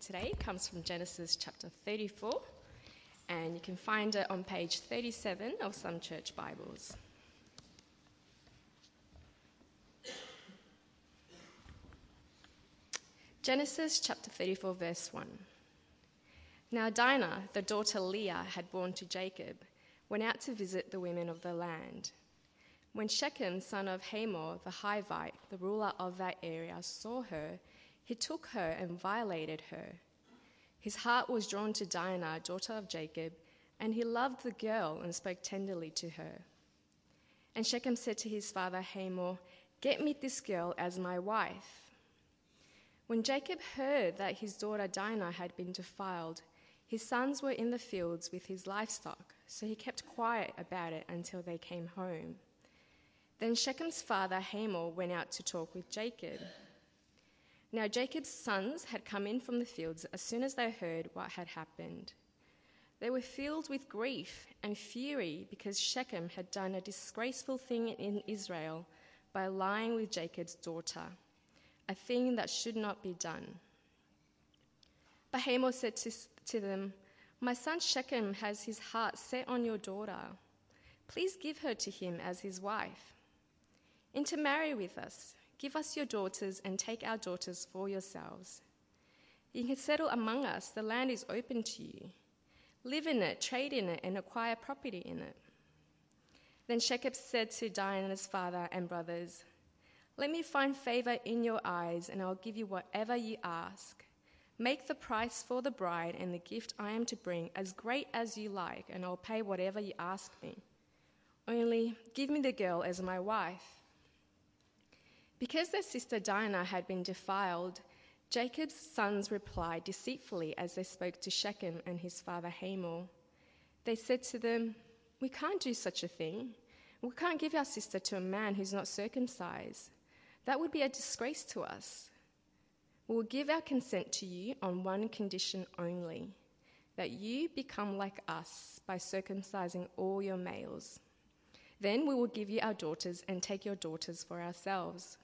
today comes from Genesis chapter 34, and you can find it on page 37 of some church Bibles. Genesis chapter 34, verse 1. Now Dinah, the daughter Leah, had borne to Jacob, went out to visit the women of the land. When Shechem, son of Hamor the Hivite, the ruler of that area, saw her, he took her and violated her. His heart was drawn to Dinah, daughter of Jacob, and he loved the girl and spoke tenderly to her. And Shechem said to his father Hamor, Get me this girl as my wife. When Jacob heard that his daughter Dinah had been defiled, his sons were in the fields with his livestock, so he kept quiet about it until they came home. Then Shechem's father Hamor went out to talk with Jacob. Now Jacob's sons had come in from the fields as soon as they heard what had happened. They were filled with grief and fury because Shechem had done a disgraceful thing in Israel by lying with Jacob's daughter, a thing that should not be done. But Hamor said to, to them, My son Shechem has his heart set on your daughter. Please give her to him as his wife. Intermarry with us Give us your daughters and take our daughters for yourselves. You can settle among us, the land is open to you. Live in it, trade in it, and acquire property in it. Then Shechem said to Dinah's father and brothers, Let me find favor in your eyes, and I'll give you whatever you ask. Make the price for the bride and the gift I am to bring as great as you like, and I'll pay whatever you ask me. Only give me the girl as my wife. Because their sister Dinah had been defiled, Jacob's sons replied deceitfully as they spoke to Shechem and his father Hamor. They said to them, We can't do such a thing. We can't give our sister to a man who's not circumcised. That would be a disgrace to us. We will give our consent to you on one condition only that you become like us by circumcising all your males. Then we will give you our daughters and take your daughters for ourselves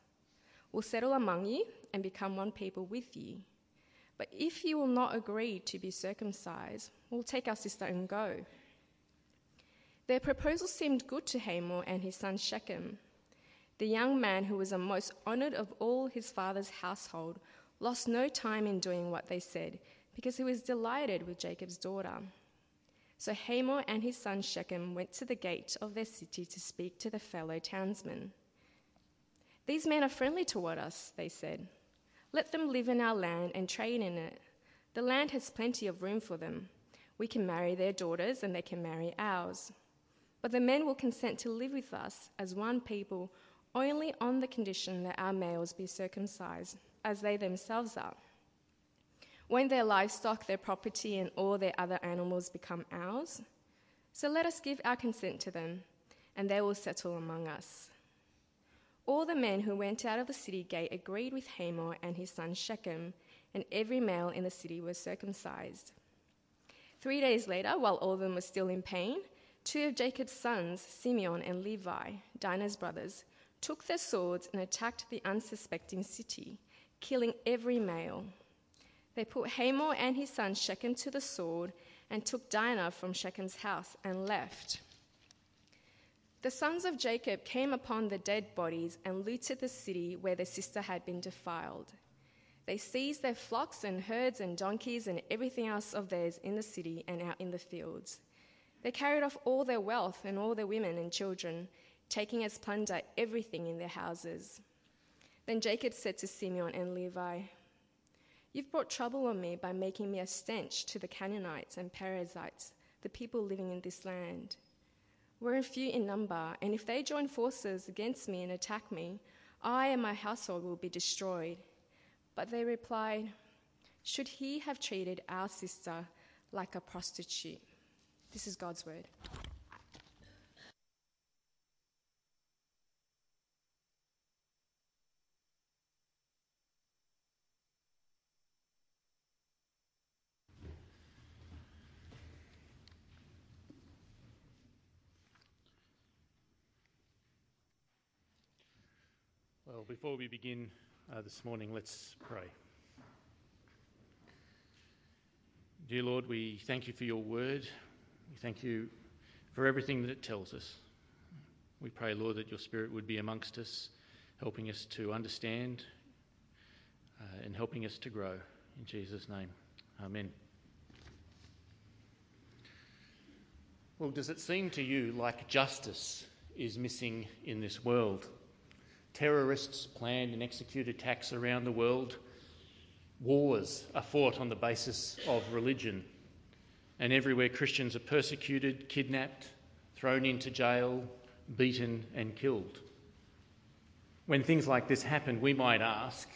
will settle among you and become one people with you. But if you will not agree to be circumcised, we'll take our sister and go. Their proposal seemed good to Hamor and his son Shechem. The young man, who was the most honored of all his father's household, lost no time in doing what they said, because he was delighted with Jacob's daughter. So Hamor and his son Shechem went to the gate of their city to speak to the fellow townsmen. These men are friendly toward us, they said. Let them live in our land and trade in it. The land has plenty of room for them. We can marry their daughters and they can marry ours. But the men will consent to live with us as one people only on the condition that our males be circumcised, as they themselves are. When their livestock, their property, and all their other animals become ours, so let us give our consent to them, and they will settle among us. All the men who went out of the city gate agreed with Hamor and his son Shechem, and every male in the city was circumcised. Three days later, while all of them were still in pain, two of Jacob's sons, Simeon and Levi, Dinah's brothers, took their swords and attacked the unsuspecting city, killing every male. They put Hamor and his son Shechem to the sword and took Dinah from Shechem's house and left. The sons of Jacob came upon the dead bodies and looted the city where their sister had been defiled. They seized their flocks and herds and donkeys and everything else of theirs in the city and out in the fields. They carried off all their wealth and all their women and children, taking as plunder everything in their houses. Then Jacob said to Simeon and Levi, You've brought trouble on me by making me a stench to the Canaanites and Perizzites, the people living in this land. We're few in number, and if they join forces against me and attack me, I and my household will be destroyed. But they replied, Should he have treated our sister like a prostitute? This is God's word. Well, before we begin uh, this morning, let's pray. Dear Lord, we thank you for your word. We thank you for everything that it tells us. We pray, Lord, that your Spirit would be amongst us, helping us to understand uh, and helping us to grow. In Jesus' name, Amen. Well, does it seem to you like justice is missing in this world? Terrorists plan and execute attacks around the world. Wars are fought on the basis of religion. And everywhere Christians are persecuted, kidnapped, thrown into jail, beaten, and killed. When things like this happen, we might ask,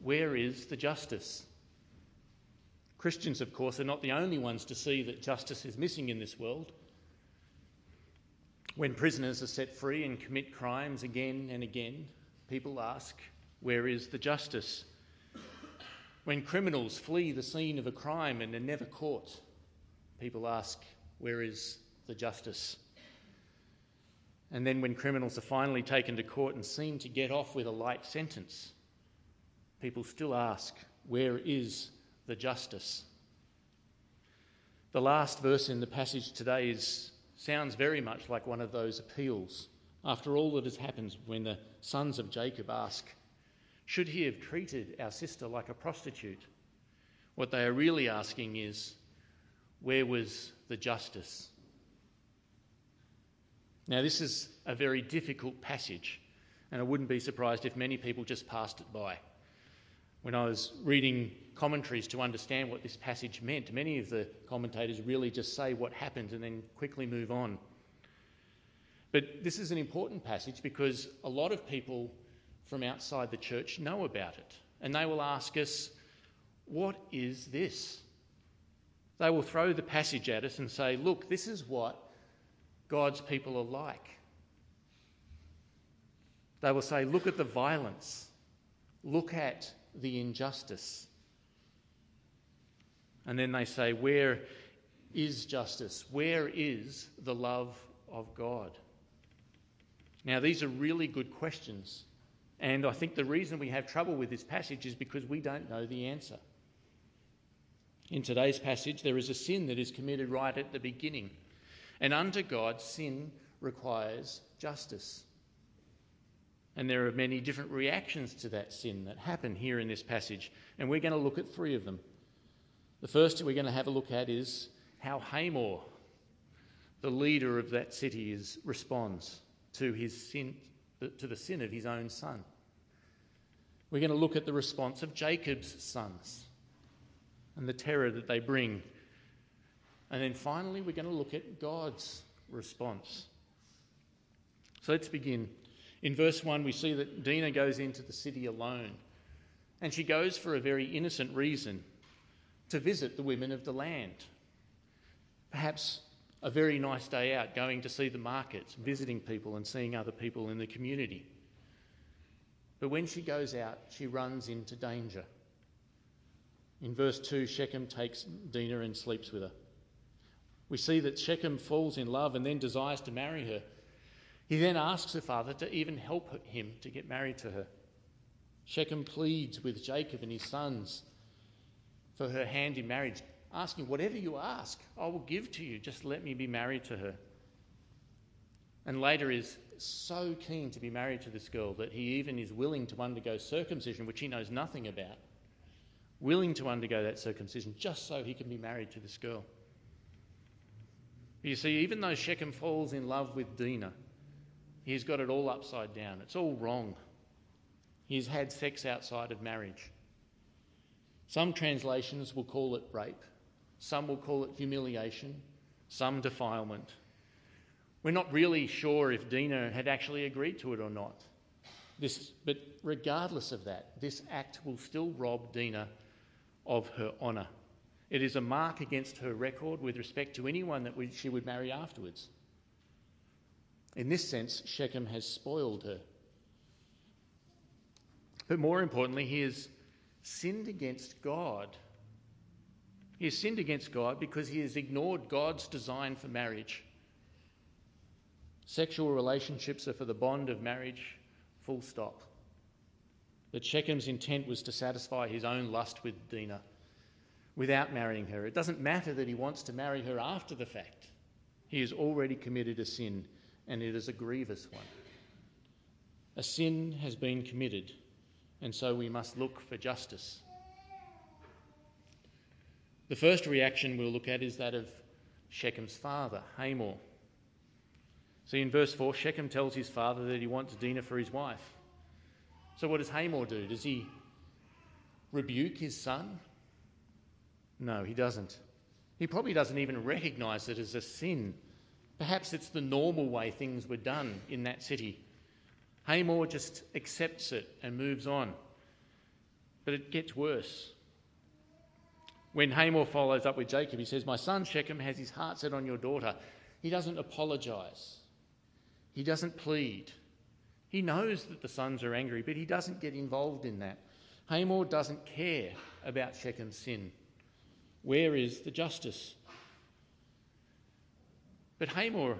where is the justice? Christians, of course, are not the only ones to see that justice is missing in this world. When prisoners are set free and commit crimes again and again, people ask, Where is the justice? When criminals flee the scene of a crime and are never caught, people ask, Where is the justice? And then when criminals are finally taken to court and seem to get off with a light sentence, people still ask, Where is the justice? The last verse in the passage today is sounds very much like one of those appeals. After all that has happened, when the sons of Jacob ask, Should he have treated our sister like a prostitute? What they are really asking is, Where was the justice? Now, this is a very difficult passage, and I wouldn't be surprised if many people just passed it by. When I was reading commentaries to understand what this passage meant. Many of the commentators really just say what happened and then quickly move on. But this is an important passage because a lot of people from outside the church know about it. And they will ask us, What is this? They will throw the passage at us and say, Look, this is what God's people are like. They will say, Look at the violence, look at the injustice. And then they say, Where is justice? Where is the love of God? Now, these are really good questions. And I think the reason we have trouble with this passage is because we don't know the answer. In today's passage, there is a sin that is committed right at the beginning. And under God, sin requires justice. And there are many different reactions to that sin that happen here in this passage. And we're going to look at three of them. The first we're going to have a look at is how Hamor, the leader of that city, is, responds to, his sin, to the sin of his own son. We're going to look at the response of Jacob's sons and the terror that they bring. And then finally, we're going to look at God's response. So let's begin. In verse 1, we see that Dinah goes into the city alone. And she goes for a very innocent reason to visit the women of the land. Perhaps a very nice day out, going to see the markets, visiting people and seeing other people in the community. But when she goes out, she runs into danger. In verse 2, Shechem takes Dinah and sleeps with her. We see that Shechem falls in love and then desires to marry her. He then asks her father to even help him to get married to her. Shechem pleads with Jacob and his sons for her hand in marriage, asking, Whatever you ask, I will give to you. Just let me be married to her. And later is so keen to be married to this girl that he even is willing to undergo circumcision, which he knows nothing about. Willing to undergo that circumcision just so he can be married to this girl. You see, even though Shechem falls in love with Dinah, he's got it all upside down. It's all wrong. He's had sex outside of marriage. Some translations will call it rape, some will call it humiliation, some defilement. We're not really sure if Dinah had actually agreed to it or not. This, but regardless of that, this act will still rob Dinah of her honour. It is a mark against her record with respect to anyone that she would marry afterwards. In this sense, Shechem has spoiled her. But more importantly, he has sinned against God. He has sinned against God because he has ignored God's design for marriage. Sexual relationships are for the bond of marriage, full stop. But Shechem's intent was to satisfy his own lust with Dinah. without marrying her. It doesn't matter that he wants to marry her after the fact. He has already committed a sin, and it is a grievous one. A sin has been committed, and so we must look for justice. The first reaction we'll look at is that of Shechem's father, Hamor. See, in verse 4, Shechem tells his father that he wants Dinah for his wife. So, what does Hamor do? Does he rebuke his son? No, he doesn't. He probably doesn't even recognise it as a sin. Perhaps it's the normal way things were done in that city. Hamor just accepts it and moves on. But it gets worse. When Hamor follows up with Jacob, he says, My son Shechem has his heart set on your daughter. He doesn't apologise, he doesn't plead. He knows that the sons are angry, but he doesn't get involved in that. Hamor doesn't care about Shechem's sin. Where is the justice? But Hamor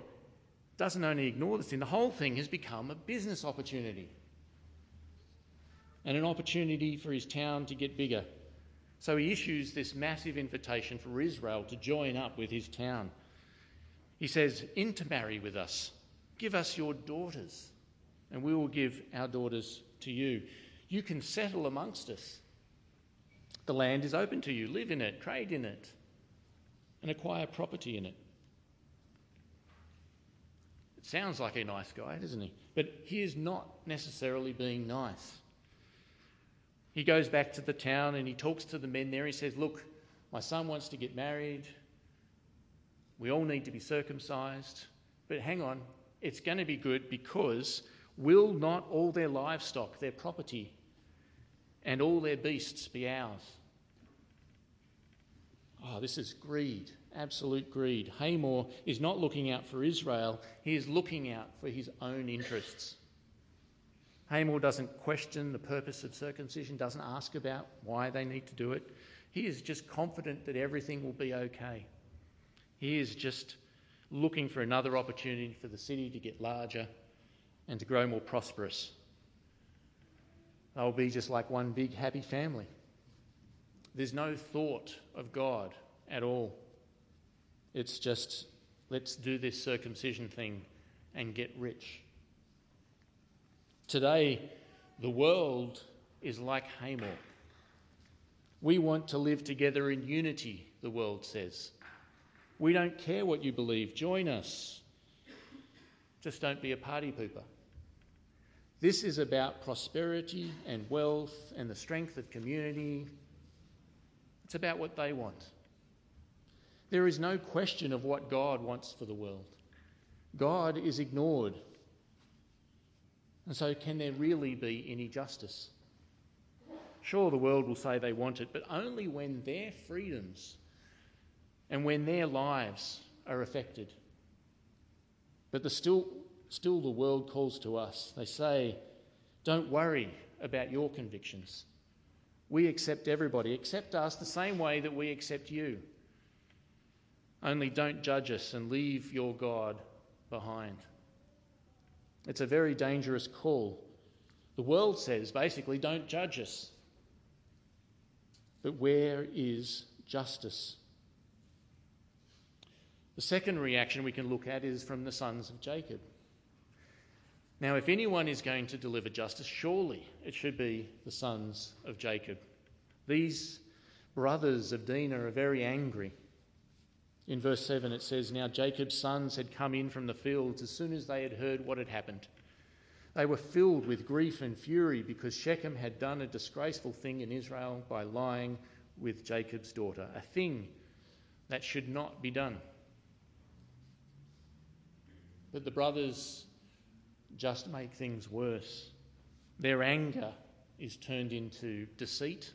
doesn't only ignore the sin, the whole thing has become a business opportunity and an opportunity for his town to get bigger. So he issues this massive invitation for Israel to join up with his town. He says, Intermarry with us, give us your daughters, and we will give our daughters to you. You can settle amongst us. The land is open to you. Live in it, trade in it, and acquire property in it. It sounds like a nice guy, doesn't he? But he is not necessarily being nice. He goes back to the town and he talks to the men there. He says, Look, my son wants to get married. We all need to be circumcised. But hang on, it's going to be good because will not all their livestock, their property, and all their beasts be ours? Oh, this is greed, absolute greed. Hamor is not looking out for Israel, he is looking out for his own interests. Hamor doesn't question the purpose of circumcision, doesn't ask about why they need to do it. He is just confident that everything will be okay. He is just looking for another opportunity for the city to get larger and to grow more prosperous. They'll be just like one big happy family. There's no thought of God at all. It's just, let's do this circumcision thing and get rich. Today, the world is like Hamor. We want to live together in unity, the world says. We don't care what you believe, join us. Just don't be a party pooper. This is about prosperity and wealth and the strength of community. It's about what they want. There is no question of what God wants for the world. God is ignored and so, can there really be any justice? Sure, the world will say they want it, but only when their freedoms and when their lives are affected. But the still, still, the world calls to us. They say, Don't worry about your convictions. We accept everybody. Accept us the same way that we accept you. Only don't judge us and leave your God behind. It's a very dangerous call. The world says basically, don't judge us. But where is justice? The second reaction we can look at is from the sons of Jacob. Now, if anyone is going to deliver justice, surely it should be the sons of Jacob. These brothers of Dinah are very angry. In verse 7, it says, Now Jacob's sons had come in from the fields as soon as they had heard what had happened. They were filled with grief and fury because Shechem had done a disgraceful thing in Israel by lying with Jacob's daughter, a thing that should not be done. But the brothers just make things worse. Their anger is turned into deceit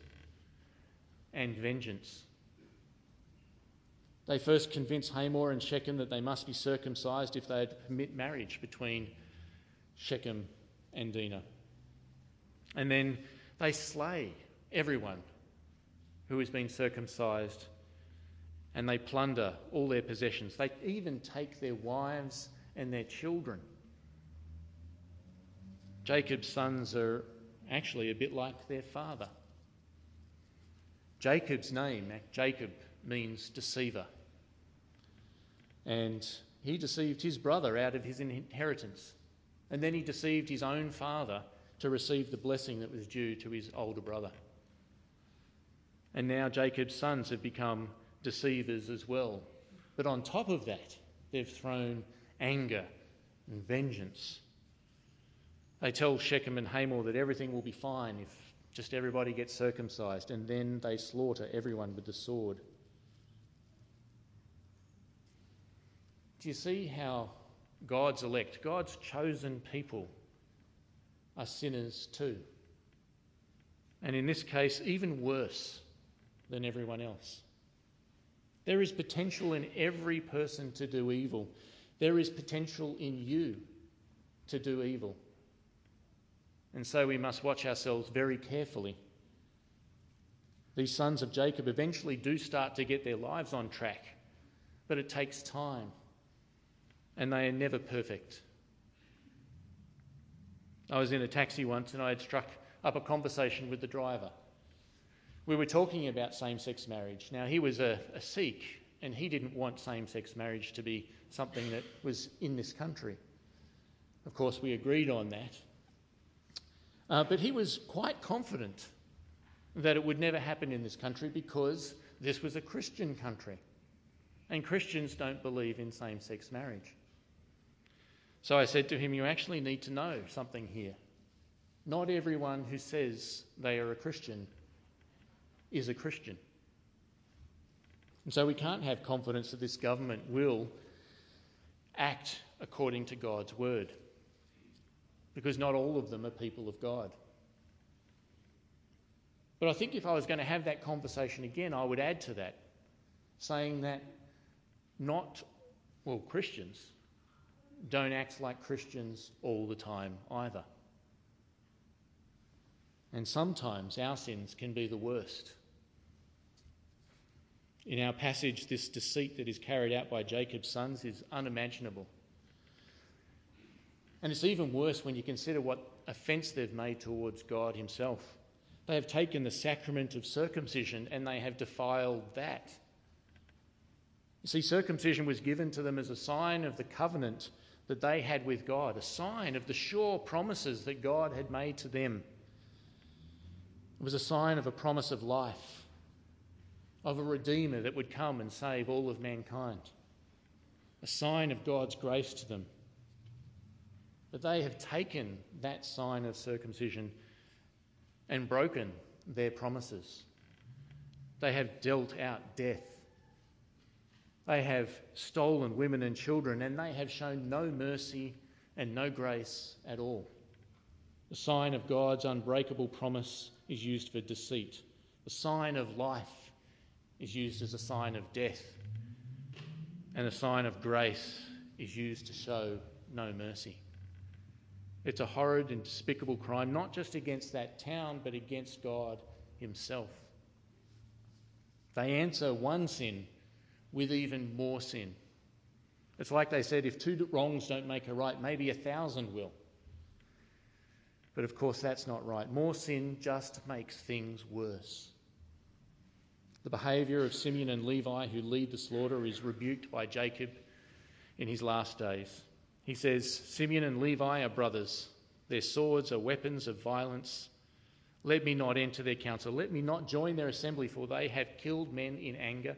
and vengeance. They first convince Hamor and Shechem that they must be circumcised if they had permit marriage between Shechem and Dinah. And then they slay everyone who has been circumcised and they plunder all their possessions. They even take their wives and their children. Jacob's sons are actually a bit like their father. Jacob's name, Jacob, means deceiver. And he deceived his brother out of his inheritance. And then he deceived his own father to receive the blessing that was due to his older brother. And now Jacob's sons have become deceivers as well. But on top of that, they've thrown anger and vengeance. They tell Shechem and Hamor that everything will be fine if just everybody gets circumcised, and then they slaughter everyone with the sword. Do you see how God's elect, God's chosen people, are sinners too? And in this case, even worse than everyone else. There is potential in every person to do evil. There is potential in you to do evil. And so we must watch ourselves very carefully. These sons of Jacob eventually do start to get their lives on track, but it takes time, and they are never perfect. I was in a taxi once and I had struck up a conversation with the driver. We were talking about same sex marriage. Now, he was a, a Sikh and he didn't want same sex marriage to be something that was in this country. Of course, we agreed on that. Uh, but he was quite confident that it would never happen in this country because this was a Christian country. And Christians don't believe in same sex marriage. So I said to him, You actually need to know something here. Not everyone who says they are a Christian is a Christian. And so we can't have confidence that this government will act according to God's word because not all of them are people of God. But I think if I was going to have that conversation again, I would add to that, saying that not, well, Christians don't act like Christians all the time either. And sometimes our sins can be the worst. In our passage, this deceit that is carried out by Jacob's sons is unimaginable. And it's even worse when you consider what offence they've made towards God Himself. They have taken the sacrament of circumcision and they have defiled that. You see, circumcision was given to them as a sign of the covenant that they had with God, a sign of the sure promises that God had made to them. It was a sign of a promise of life, of a Redeemer that would come and save all of mankind, a sign of God's grace to them. But they have taken that sign of circumcision and broken their promises. They have dealt out death. They have stolen women and children, and they have shown no mercy and no grace at all. The sign of God's unbreakable promise is used for deceit. The sign of life is used as a sign of death. And the sign of grace is used to show no mercy. It's a horrid and despicable crime, not just against that town, but against God Himself. They answer one sin with even more sin. It's like they said if two wrongs don't make a right, maybe a thousand will. But of course, that's not right. More sin just makes things worse. The behaviour of Simeon and Levi, who lead the slaughter, is rebuked by Jacob in his last days. He says, Simeon and Levi are brothers. Their swords are weapons of violence. Let me not enter their council. Let me not join their assembly, for they have killed men in anger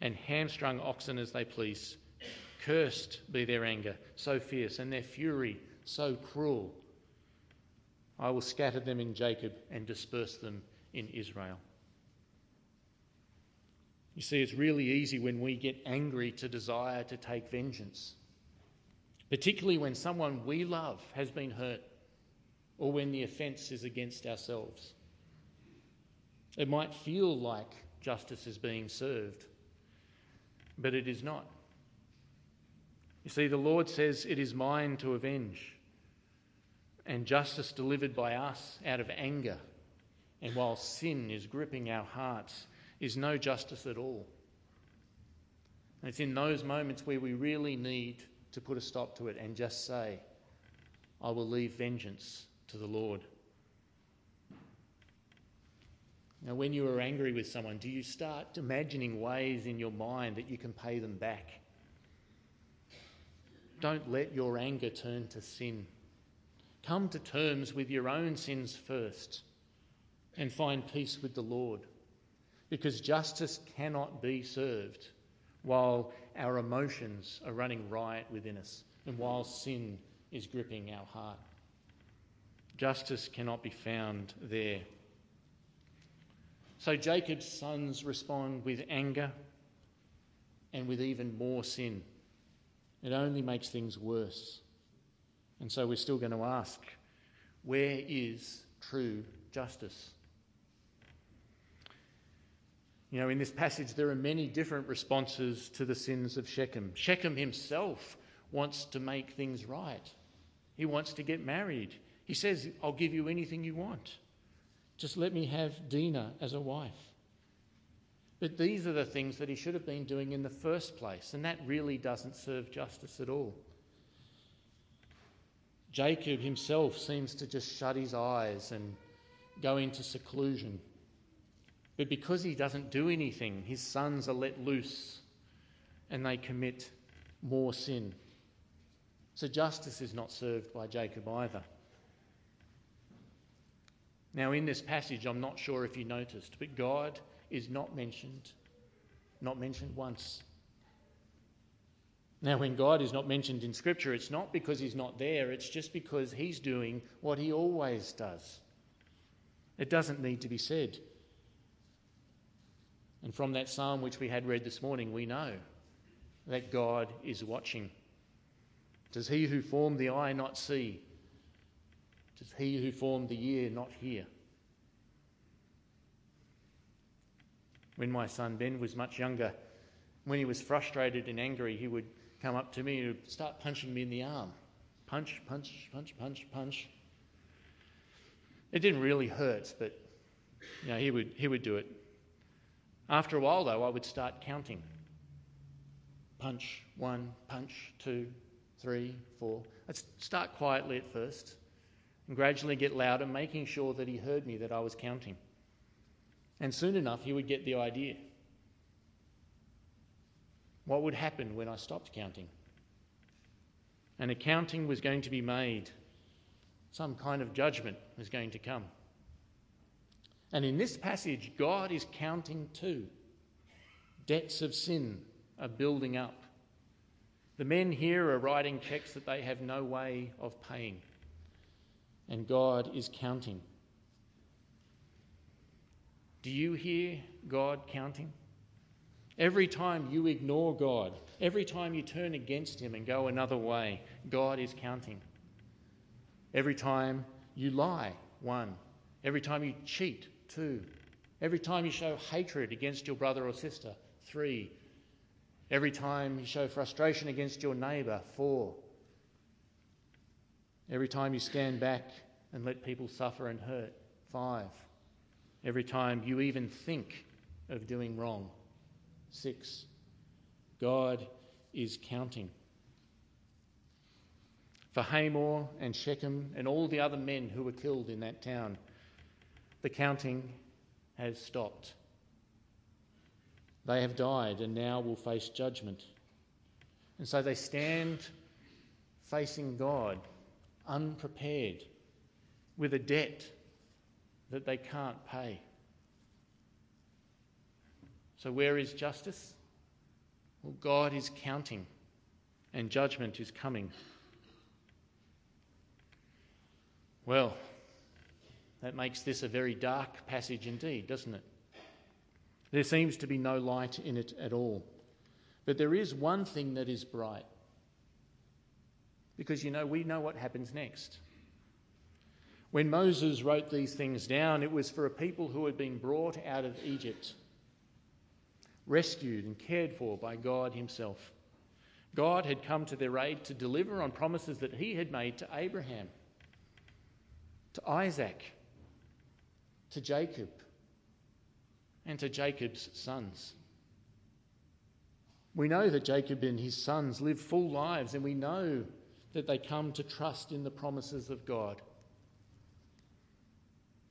and hamstrung oxen as they please. Cursed be their anger, so fierce, and their fury, so cruel. I will scatter them in Jacob and disperse them in Israel. You see, it's really easy when we get angry to desire to take vengeance particularly when someone we love has been hurt or when the offence is against ourselves. It might feel like justice is being served, but it is not. You see, the Lord says, It is mine to avenge. And justice delivered by us out of anger, and while sin is gripping our hearts, is no justice at all. And it's in those moments where we really need to put a stop to it and just say, I will leave vengeance to the Lord. Now, when you are angry with someone, do you start imagining ways in your mind that you can pay them back? Don't let your anger turn to sin. Come to terms with your own sins first and find peace with the Lord. Because justice cannot be served while our emotions are running riot within us and while sin is gripping our heart. Justice cannot be found there. So Jacob's sons respond with anger and with even more sin. It only makes things worse. And so we're still going to ask where is true justice? You know, in this passage, there are many different responses to the sins of Shechem. Shechem himself wants to make things right, he wants to get married. He says, I'll give you anything you want. Just let me have Dinah as a wife. But these are the things that he should have been doing in the first place, and that really doesn't serve justice at all. Jacob himself seems to just shut his eyes and go into seclusion. But because he doesn't do anything, his sons are let loose and they commit more sin. So justice is not served by Jacob either. Now, in this passage, I'm not sure if you noticed, but God is not mentioned, not mentioned once. Now, when God is not mentioned in Scripture, it's not because He's not there, it's just because He's doing what He always does. It doesn't need to be said. And from that psalm which we had read this morning, we know that God is watching. Does He who formed the eye not see? Does he who formed the year, not hear. When my son Ben was much younger, when he was frustrated and angry, he would come up to me and start punching me in the arm. Punch, punch, punch, punch, punch. It didn't really hurt, but you know, he would, he would do it. After a while, though, I would start counting. Punch, one, punch, two, three, four. I'd start quietly at first and gradually get louder, making sure that he heard me that I was counting. And soon enough, he would get the idea. What would happen when I stopped counting? An accounting was going to be made, some kind of judgment was going to come. And in this passage, God is counting too. Debts of sin are building up. The men here are writing checks that they have no way of paying and God is counting. Do you hear God counting? Every time you ignore God, every time you turn against Him and go another way, God is counting. Every time you lie, one. Every time you cheat, two. Every time you show hatred against your brother or sister, three. Every time you show frustration against your neighbour, four. Every time you stand back and let people suffer and hurt, five. Every time you even think of doing wrong, six. God is counting. For Hamor and Shechem and all the other men who were killed in that town, the counting has stopped. They have died and now will face judgment. And so they stand facing God unprepared with a debt that they can't pay. So, where is justice? Well, God is counting, and judgment is coming. Well, that makes this a very dark passage indeed, doesn't it? There seems to be no light in it at all. But there is one thing that is bright. Because, you know, we know what happens next. When Moses wrote these things down, it was for a people who had been brought out of Egypt, rescued and cared for by God Himself. God had come to their aid to deliver on promises that He had made to Abraham, to Isaac, to Jacob, and to Jacob's sons. We know that Jacob and his sons lived full lives, and we know that they come to trust in the promises of God.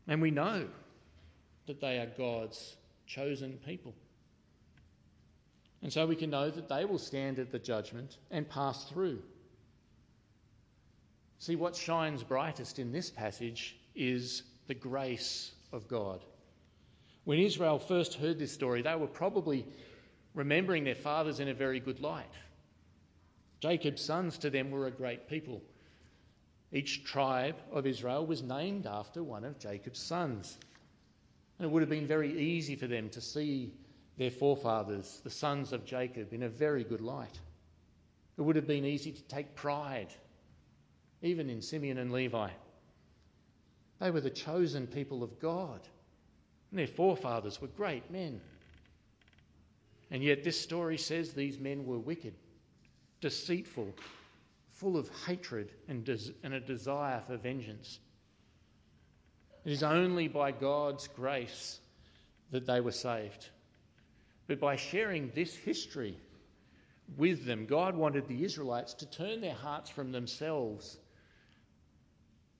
And we know that they are God's chosen people. And so we can know that they will stand at the judgment and pass through. See, what shines brightest in this passage is the grace of God. When Israel first heard this story, they were probably remembering their fathers in a very good light. Jacob's sons to them were a great people. Each tribe of Israel was named after one of Jacob's sons. And it would have been very easy for them to see their forefathers, the sons of Jacob, in a very good light. It would have been easy to take pride, even in Simeon and Levi. They were the chosen people of God, and their forefathers were great men. And yet, this story says these men were wicked, deceitful, full of hatred and, des- and a desire for vengeance. It is only by God's grace that they were saved. But by sharing this history with them, God wanted the Israelites to turn their hearts from themselves,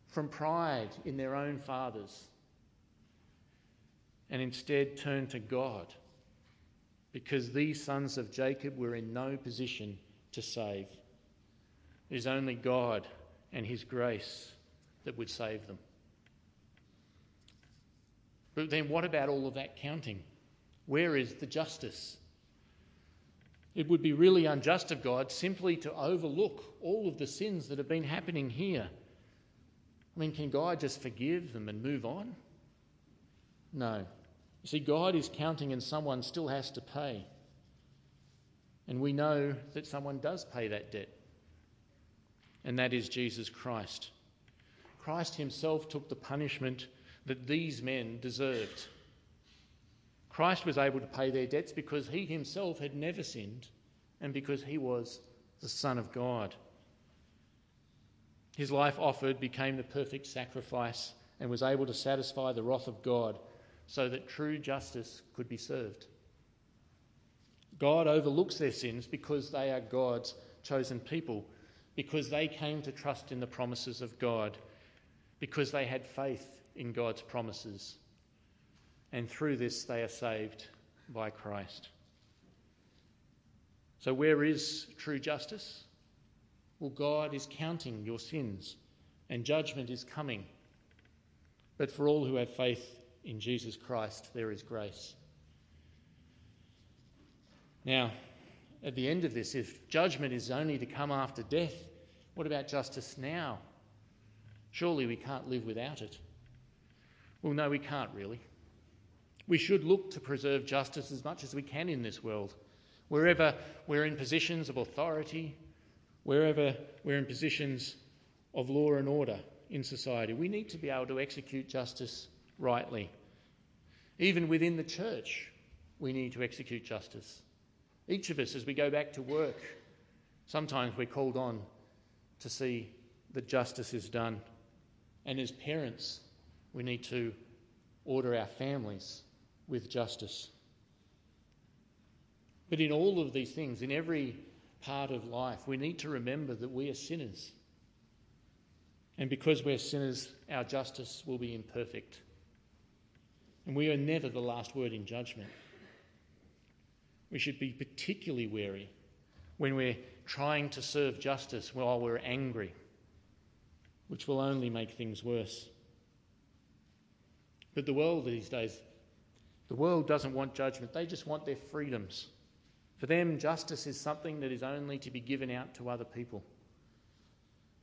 from pride in their own fathers, and instead turn to God, because these sons of Jacob were in no position to save. It is only God and His grace that would save them. But then, what about all of that counting? Where is the justice? It would be really unjust of God simply to overlook all of the sins that have been happening here. I mean, can God just forgive them and move on? No. You see, God is counting and someone still has to pay. And we know that someone does pay that debt, and that is Jesus Christ. Christ himself took the punishment that these men deserved. Christ was able to pay their debts because he himself had never sinned and because he was the Son of God. His life offered became the perfect sacrifice and was able to satisfy the wrath of God so that true justice could be served. God overlooks their sins because they are God's chosen people, because they came to trust in the promises of God, because they had faith in God's promises. And through this, they are saved by Christ. So, where is true justice? Well, God is counting your sins, and judgment is coming. But for all who have faith in Jesus Christ, there is grace. Now, at the end of this, if judgment is only to come after death, what about justice now? Surely we can't live without it. Well, no, we can't really. We should look to preserve justice as much as we can in this world. Wherever we're in positions of authority, wherever we're in positions of law and order in society, we need to be able to execute justice rightly. Even within the church, we need to execute justice. Each of us, as we go back to work, sometimes we're called on to see that justice is done. And as parents, we need to order our families with justice. But in all of these things, in every part of life, we need to remember that we are sinners. And because we're sinners, our justice will be imperfect. And we are never the last word in judgment. We should be particularly wary when we're trying to serve justice while we're angry, which will only make things worse. But the world these days, the world doesn't want judgment, they just want their freedoms. For them, justice is something that is only to be given out to other people.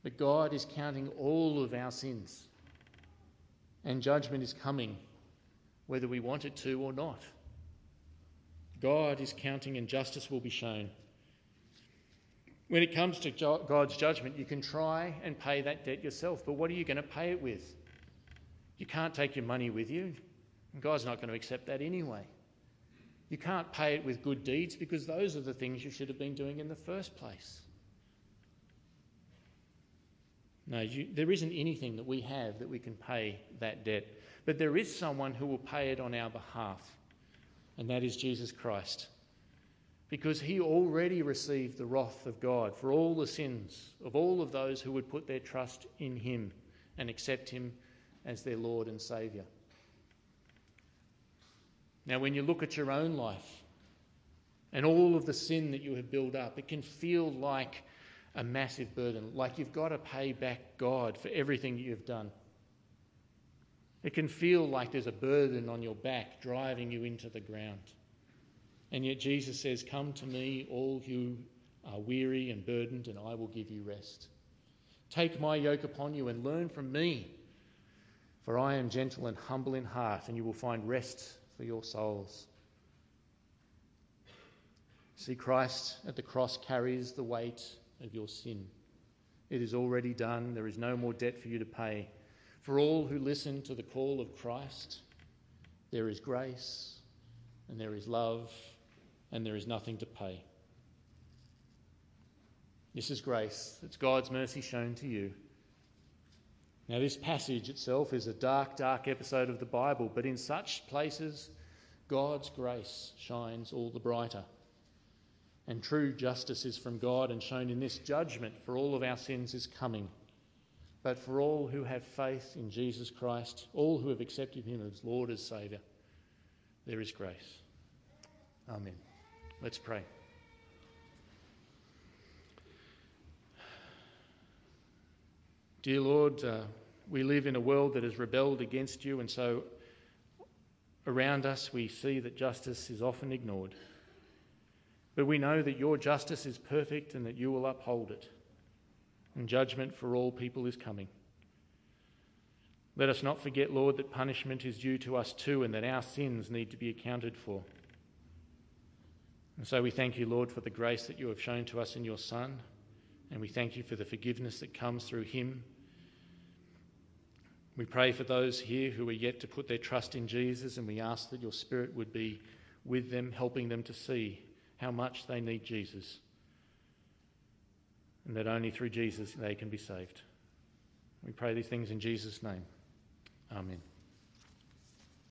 But God is counting all of our sins, and judgment is coming, whether we want it to or not. God is counting, and justice will be shown. When it comes to God's judgment, you can try and pay that debt yourself, but what are you going to pay it with? You can't take your money with you. And God's not going to accept that anyway. You can't pay it with good deeds because those are the things you should have been doing in the first place. No, you, there isn't anything that we have that we can pay that debt. But there is someone who will pay it on our behalf, and that is Jesus Christ. Because he already received the wrath of God for all the sins of all of those who would put their trust in him and accept him as their Lord and Saviour. Now, when you look at your own life and all of the sin that you have built up, it can feel like a massive burden, like you've got to pay back God for everything you've done. It can feel like there's a burden on your back driving you into the ground. And yet Jesus says, Come to me, all who are weary and burdened, and I will give you rest. Take my yoke upon you and learn from me, for I am gentle and humble in heart, and you will find rest for your souls. See, Christ at the cross carries the weight of your sin. It is already done, there is no more debt for you to pay. For all who listen to the call of Christ, there is grace and there is love and there is nothing to pay. This is grace. It's God's mercy shown to you. Now, this passage itself is a dark, dark episode of the Bible, but in such places, God's grace shines all the brighter. And true justice is from God and shown in this judgment for all of our sins is coming. But for all who have faith in Jesus Christ, all who have accepted him as Lord as Saviour, there is grace. Amen. Let's pray. Dear Lord, uh, we live in a world that has rebelled against you, and so around us we see that justice is often ignored. But we know that your justice is perfect and that you will uphold it and judgment for all people is coming. Let us not forget, Lord, that punishment is due to us too and that our sins need to be accounted for. And so we thank you, Lord, for the grace that you have shown to us in your Son, and we thank you for the forgiveness that comes through him. We pray for those here who are yet to put their trust in Jesus, and we ask that your Spirit would be with them, helping them to see how much they need Jesus and that only through Jesus they can be saved. We pray these things in Jesus' name. Amen.